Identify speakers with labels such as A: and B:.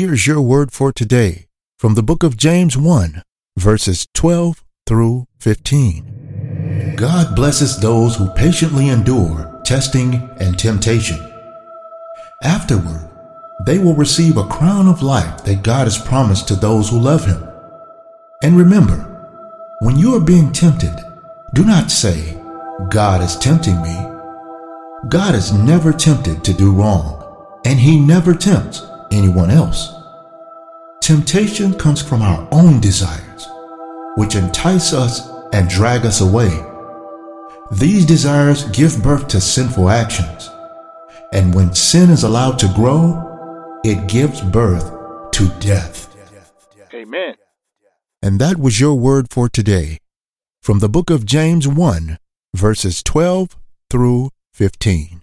A: Here's your word for today from the book of James 1, verses 12 through 15. God blesses those who patiently endure testing and temptation. Afterward, they will receive a crown of life that God has promised to those who love Him. And remember, when you are being tempted, do not say, God is tempting me. God is never tempted to do wrong, and He never tempts anyone else. Temptation comes from our own desires, which entice us and drag us away. These desires give birth to sinful actions, and when sin is allowed to grow, it gives birth to death.
B: Amen.
A: And that was your word for today from the book of James 1, verses 12 through 15.